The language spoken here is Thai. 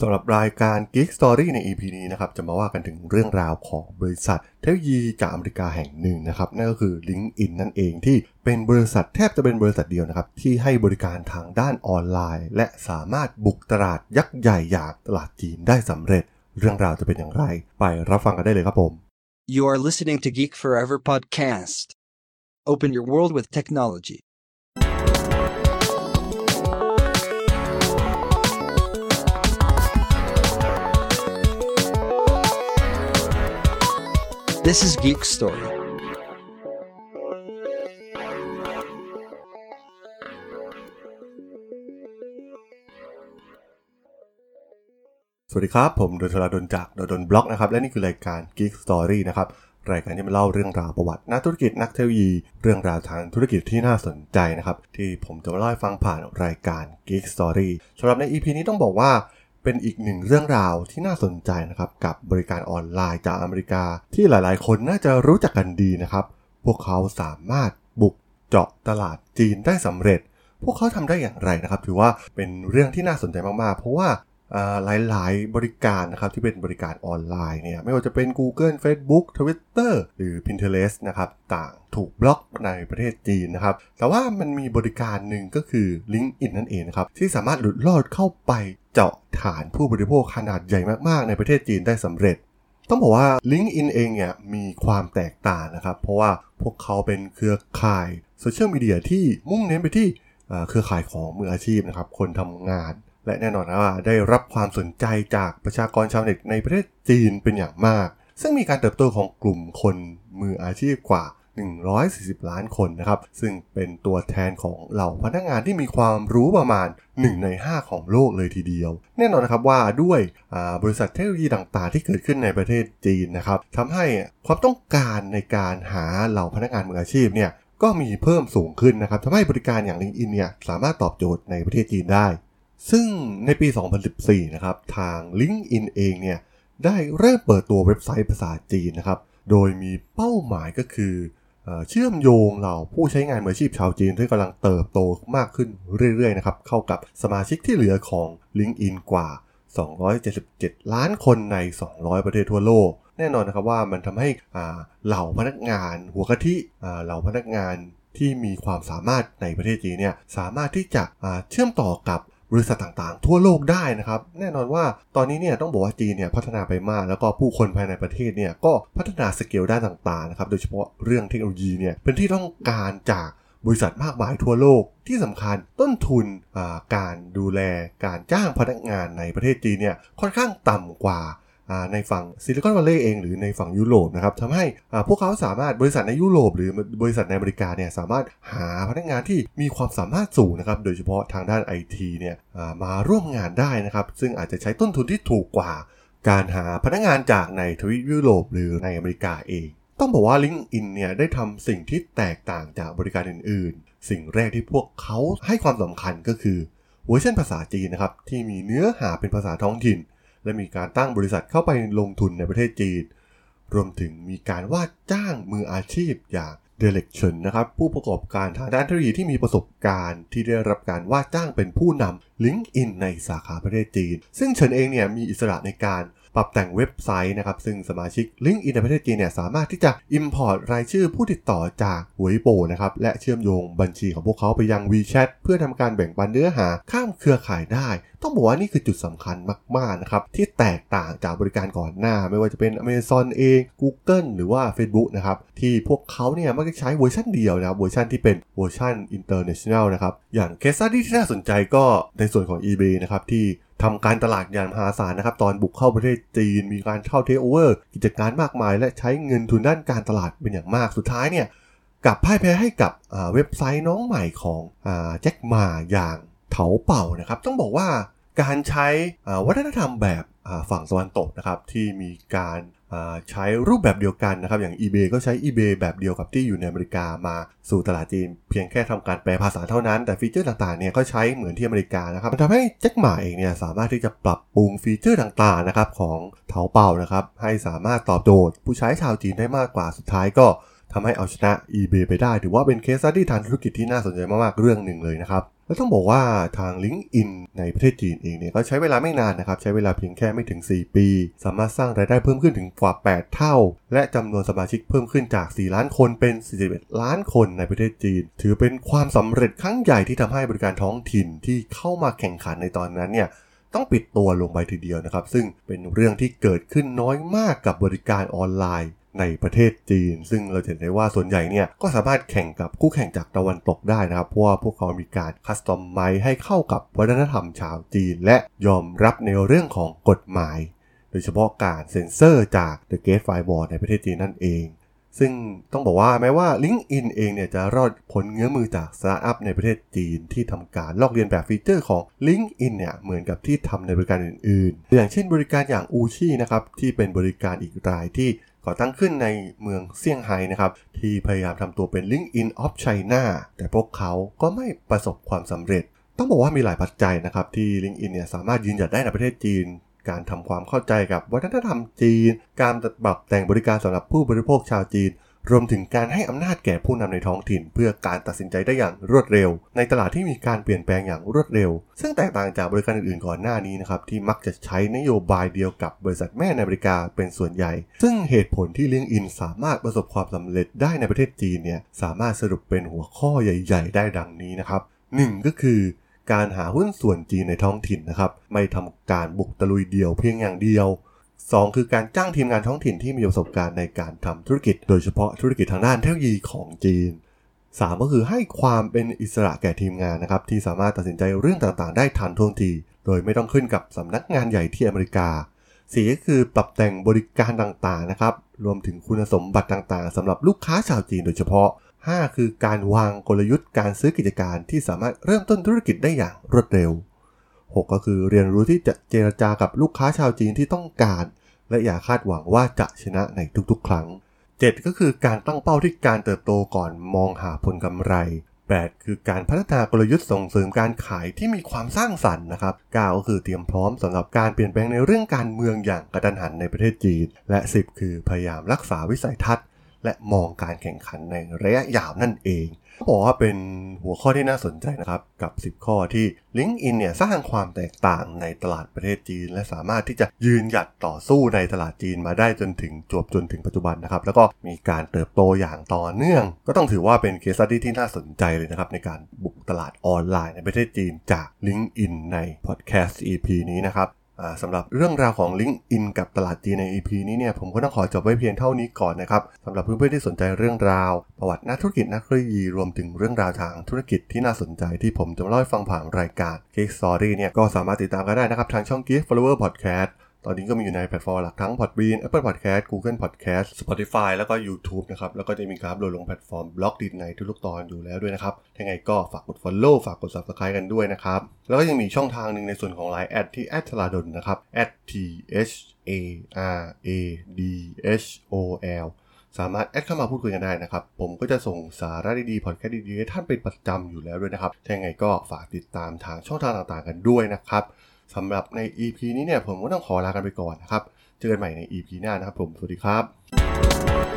สำหรับรายการ Geek Story ใน EP นี้นะครับจะมาว่ากันถึงเรื่องราวของบริษัทเทคโนโลยีจากอเมริกาแห่งหนึ่งนะครับนั่นก็คือ LinkedIn นั่นเองที่เป็นบริษัทแทบจะเป็นบริษัทเดียวนะครับที่ให้บริการทางด้านออนไลน์ และสามารถบุกตลาดยักษ์ใหญ่อย่างตลาดจีนได้สำเร็จ เรื่องราวจะเป็นอย่างไร ไปรับฟังกันได้เลยครับผม You are listening to Geek Forever podcast. Open your world with technology. This is Geek Story. สวัสดีครับ ผมโดนทราดนจากโดนบล็อกนะครับ และนี่คือรายการ Geek Story นะครับ รายการที่มาเล่าเรื่องราวประวัตินักธุรกิจนักเทคโนโลยี เรื่องราวทางธุรกิจที่น่าสนใจนะครับ ที่ผมจะมาเล่าให้ฟังผ่านรายการ Geek Story สำหรับใน EP นี้ต้องบอกว่า เป็นอีกหนึ่งเรื่องราวที่น่าสนใจนะครับกับบริการออนไลน์จากอเมริกา ที่หลายๆ คนน่าจะรู้จักกันดีนะครับ พวกเขาสามารถบุกเจาะตลาดจีนได้สำเร็จ พวกเขาทำได้อย่างไรนะครับ ถือว่าเป็นเรื่องที่น่าสนใจมาก ๆ เพราะว่า หลาย ๆ บริการนะครับที่เป็นบริการออนไลน์เนี่ยไม่ว่าจะเป็น Google Facebook Twitter หรือ Pinterest นะครับต่างถูกบล็อกในประเทศจีนนะครับ แต่ว่ามันมีบริการหนึ่งก็คือ LinkedIn นั่นเองนะครับ ที่สามารถหลุดลอดเข้าไปเจาะฐานผู้บริโภคขนาดใหญ่มาก ๆ ในประเทศจีนได้สำเร็จ ต้องบอกว่า LinkedIn เองเนี่ยมีความแตกต่างนะครับ เพราะว่าพวกเขาเป็นเครือข่ายโซเชียลมีเดียที่มุ่งเน้นไปที่เครือข่ายของมืออาชีพนะครับ คนทำงาน และแน่นอนนะว่าได้รับความสนใจจากประชากรชาวเน็ตในประเทศจีนเป็นอย่างมาก ซึ่งมีการเติบโตของกลุ่มคนมืออาชีพกว่า 140 ล้านคนนะครับ ซึ่งเป็นตัวแทนของเหล่าพนักงานที่มีความรู้ประมาณ 1 ใน 5 ของโลกเลยทีเดียว แน่นอนนะครับว่าด้วยบริษัทเทคโนโลยีต่างๆ ที่เกิดขึ้นในประเทศจีนนะครับทำให้ความต้องการในการหาเหล่าพนักงานมืออาชีพเนี่ยก็มีเพิ่มสูงขึ้นนะครับทำให้บริการอย่าง LinkedIn เนี่ยสามารถตอบโจทย์ในประเทศจีนได้ ซึ่งในปี 2014 นะครับ ทาง LinkedIn เองเนี่ย ได้เริ่มเปิดตัวเว็บไซต์ภาษาจีนนะครับ โดยมีเป้าหมายก็คือเชื่อมโยงเหล่าผู้ใช้งานมืออาชีพชาวจีนที่กำลังเติบโตมากขึ้นเรื่อยๆนะครับ เข้ากับสมาชิกที่เหลือของ LinkedIn กว่า 277 ล้านคนใน 200 ประเทศทั่วโลก แน่นอนนะครับว่ามันทำให้เหล่าพนักงาน หัวกะทิเหล่าพนักงานที่มีความสามารถในประเทศจีนเนี่ยสามารถที่จะเชื่อมต่อกับ บริษัทต่างๆ ทั่วโลกได้นะครับ แน่นอนว่าตอนนี้เนี่ยต้องบอกว่าจีนเนี่ยพัฒนาไปมาก แล้วก็ผู้คนภายในประเทศเนี่ยก็พัฒนาสเกลด้านต่างๆนะครับโดยเฉพาะเรื่องเทคโนโลยีเนี่ยเป็นที่ต้องการจากบริษัทมากมายทั่วโลกที่สำคัญต้นทุนการดูแลการจ้างพนักงานในประเทศจีนเนี่ยค่อนข้างต่ำกว่า ในฝั่งซิลิคอนวัลเลย์เองหรือในฝั่งยุโรปนะครับทำให้พวกเขาสามารถบริษัทในยุโรปหรือบริษัทในอเมริกาเนี่ยสามารถหาพนักงานที่มีความสามารถสูงนะครับโดยเฉพาะทางด้านไอทีเนี่ยมาร่วมงานได้นะครับซึ่งอาจจะใช้ต้นทุนที่ถูกกว่า การหาพนักงานจากในทวีปยุโรปหรือในอเมริกาเอง ต้องบอกว่า LinkedIn เนี่ยได้ทำสิ่งที่แตกต่างจากบริการอื่น ๆ สิ่งแรกที่พวกเขาให้ความสำคัญก็คือเวอร์ชันภาษาจีนนะครับที่มีเนื้อหาเป็นภาษาท้องถิ่น และมีการตั้งบริษัทเข้าไปลงทุนในประเทศจีน รวมถึงมีการว่าจ้างมืออาชีพอย่าง d i r e c t i o n นะครับผู้ประกอบการทางด้านเทคโนโลยีที่มีประสบการณ์ ที่ได้รับการว่าจ้างเป็นผู้นำลิงก์อินในสาขาประเทศจีน ซึ่งเฉินเองเนี่ยมีอิสระในการ ปรับแต่งเว็บไซต์นะครับ ซึ่งสมาชิก LinkedIn ในประเทศจีนเนี่ยสามารถที่จะ Import รายชื่อผู้ติดต่อจากหวยโปนะครับ และเชื่อมโยงบัญชีของพวกเขาไปยัง WeChat เพื่อทำการแบ่งปันเนื้อหาข้ามเครือข่ายได้ ต้องบอกว่านี่คือจุดสำคัญมาก ๆ นะครับ ที่แตกต่างจากบริการก่อนหน้า ไม่ว่าจะเป็น Amazon เอง Google หรือว่า Facebook นะครับ ที่พวกเขาเนี่ยมักจะใช้เวอร์ชันเดียวนะครับเวอร์ชันที่เป็นเวอร์ชัน international นะครับอย่างเคสที่น่าสนใจก็ในส่วนของ eBay นะครับที่ ทำการตลาดอย่างมหาศาลนะครับ ตอนบุกเข้าประเทศจีน มีการเข้าเทโอเวอร์กิจการมากมาย และใช้เงินทุนด้านการตลาดเป็นอย่างมากสุดท้ายเนี่ยกลับพ่ายแพ้ให้กับเว็บไซต์น้องใหม่ของแจ็คมาอย่างเถาเป่านะครับ ต้องบอกว่าการใช้วัฒนธรรมแบบฝั่งตะวันตกนะครับที่มีการ ใช้รูปแบบเดียวกันนะครับ อย่าง eBay ก็ใช้ eBay แบบเดียวกับที่อยู่ในอเมริกามาสู่ตลาดจีน เพียงแค่ทำการแปลภาษาเท่านั้น แต่ฟีเจอร์ต่างๆเนี่ยก็ใช้เหมือนที่อเมริกานะครับมันทำให้แจ็คหม่าเองเนี่ยสามารถที่จะปรับปรุงฟีเจอร์ต่างๆนะครับของ Taobao นะครับให้สามารถตอบโจทย์ ผู้ใช้ชาวจีนได้มากกว่าสุดท้ายก็ทำให้เอาชนะ eBay ไปได้ ถือว่าเป็น case study ทางธุรกิจที่น่าสนใจมากๆเรื่องหนึ่งเลยนะครับ แล้วต้องบอกว่าทาง LinkedIn ในประเทศจีนเองเนี่ยก็ใช้เวลาไม่นานนะครับ ใช้เวลาเพียงแค่ไม่ถึง 4 ปี สามารถสร้างรายได้เพิ่มขึ้นถึงกว่า 8 เท่า และจำนวนสมาชิกเพิ่มขึ้นจาก 4 ล้านคนเป็น 41 ล้านคนในประเทศจีน ถือเป็นความสำเร็จครั้งใหญ่ที่ทำให้บริการท้องถิ่นที่เข้ามาแข่งขันในตอนนั้นเนี่ยต้องปิดตัวลงไปทีเดียวนะครับ ซึ่งเป็นเรื่องที่เกิดขึ้นน้อยมากกับบริการออนไลน์ ในประเทศจีน ซึ่งเราเห็นได้ว่าส่วนใหญ่เนี่ยก็สามารถแข่งกับคู่แข่งจากตะวันตกได้นะครับเพราะว่าพวกเขามีการคัสตอมไมให้เข้ากับวัฒนธรรมชาวจีน และยอมรับในเรื่องของกฎหมาย โดยเฉพาะการเซ็นเซอร์จาก The Great Firewall ในประเทศจีนนั่นเองซึ่งต้องบอกว่าแม้ว่า LinkedIn เองเนี่ยจะรอดพ้นเงื้อมือจากสตาร์ทอัพในประเทศจีนที่ทำการลอกเลียนแบบฟีเจอร์ของ LinkedIn เนี่ยเหมือนกับที่ทำในบริการอื่นๆ อย่างเช่นบริการอย่าง Ushi นะครับที่เป็นบริการอีกรายที่ ก่อตั้งขึ้นในเมืองเซี่ยงไฮ้นะครับ ที่พยายามทำตัวเป็น LinkedIn of China แต่พวกเขาก็ไม่ประสบความสำเร็จ ต้องบอกว่ามีหลายปัจจัยนะครับ ที่ LinkedIn เนี่ยสามารถยืนหยัดได้ในประเทศจีน การทำความเข้าใจกับวัฒนธรรมจีน การปรับแต่งบริการสำหรับผู้บริโภคชาวจีน รวมถึงการให้อำนาจแก่ผู้นำในท้องถิ่น เพื่อการตัดสินใจได้อย่างรวดเร็ว ในตลาดที่มีการเปลี่ยนแปลงอย่างรวดเร็ว ซึ่งแตกต่างจากบริการอื่นๆก่อนหน้านี้นะครับที่มักจะใช้นโยบายเดียวกับบริษัทแม่ในอเมริกาเป็นส่วนใหญ่ ซึ่งเหตุผลที่ LinkedIn สามารถประสบความสำเร็จได้ในประเทศจีนเนี่ยสามารถสรุปเป็นหัวข้อใหญ่ ๆ ได้ดังนี้นะครับหนึ่งก็คือการหาหุ้นส่วนจีนในท้องถิ่นนะครับไม่ทำการบุกตะลุยเดียวเพียงอย่างเดียว 2 คือการจ้างทีมงานท้องถิ่นที่มีประสบการณ์ในการทำธุรกิจ โดยเฉพาะธุรกิจทางด้านเทคโนโลยีของจีน 3 ก็คือให้ความเป็นอิสระแก่ทีมงานนะครับที่สามารถตัดสินใจเรื่องต่างๆ ได้ทันท่วงที โดยไม่ต้องขึ้นกับสำนักงานใหญ่ที่อเมริกา4ก็คือปรับแต่งบริการต่างๆนะครับรวมถึงคุณสมบัติต่างๆสำหรับลูกค้าชาวจีนโดยเฉพาะ 5 คือการวางกลยุทธ์การซื้อกิจการที่สามารถเริ่มต้นธุรกิจได้อย่างรวดเร็ว 6 ก็คือเรียนรู้ที่จะเจรจากับลูกค้าชาวจีนที่ต้องการ และอย่าคาดหวังว่าจะชนะในทุกๆ ครั้ง 7 ก็คือการตั้งเป้าที่การเติบโตก่อนมองหาผลกำไร 8 คือการพัฒนากลยุทธ์ส่งเสริมการขายที่มีความสร้างสรรค์นะครับ 9 ก็คือเตรียมพร้อมสำหรับการเปลี่ยนแปลงในเรื่องการเมืองอย่างกระดันหันในประเทศจีน และ 10 คือพยายามรักษาวิสัยทัศน์ และมองการแข่งขันในระยะยาวนั่นเอง บอกว่าเป็นหัวข้อที่น่าสนใจนะครับ กับ 10 ข้อที่ LinkedIn เนี่ยสร้างความแตกต่างในตลาดประเทศจีน และสามารถที่จะยืนหยัดต่อสู้ในตลาดจีนมาได้จนถึงจวบจนถึงปัจจุบันนะครับ แล้วก็มีการเติบโตอย่างต่อเนื่อง ก็ต้องถือว่าเป็นเคสตี้ที่น่าสนใจเลยนะครับ ในการบุกตลาดออนไลน์ในประเทศจีนจาก LinkedIn ในพอดแคสต์ EP นี้นะครับ สำหรับเรื่องราวของ LinkedIn กับตลาดจีนใน EP นี้เนี่ยผมก็ต้องขอจบไว้เพียงเท่านี้ก่อนนะครับสำหรับเพื่อนๆที่สนใจเรื่องราว ประวัตินักธุรกิจนักเทคโนโลยีรวมถึงเรื่องราวทางธุรกิจที่น่าสนใจที่ผมจะมาเล่าให้ฟังผ่านรายการ Geek Story เนี่ยก็สามารถติดตามกันได้นะครับทางช่อง Geek Forever Podcast ตอนนี้ก็มีอยู่ในแพลตฟอร์มหลักทั้ง Podbean Apple Podcast Google Podcast Spotify แล้วก็ YouTube นะครับ แล้วก็จะมีการโหลดลงแพลตฟอร์ม Blockdit ในทุกๆตอนอยู่แล้วด้วยนะครับถ้าไงก็ฝากกด Follow ฝากกด Subscribe กันด้วยนะครับ แล้วก็ยังมีช่องทางหนึ่งในส่วนของ Line แอดที่แอดธราดลนะครับ t h a r a d h o l สามารถแอดเข้ามาพูดคุยกันได้นะครับ ผมก็จะส่งสาระดีๆพอดแคสต์ดีๆให้ท่านเป็นประจำอยู่แล้วด้วยนะครับถ้าไงก็ฝากติดตามทางช่องทางต่างๆกันด้วยนะครับ สำหรับใน EP นี้เนี่ยผมก็ต้องขอลากันไปก่อนนะครับ เจอกันใหม่ใน EP หน้านะครับผม สวัสดีครับ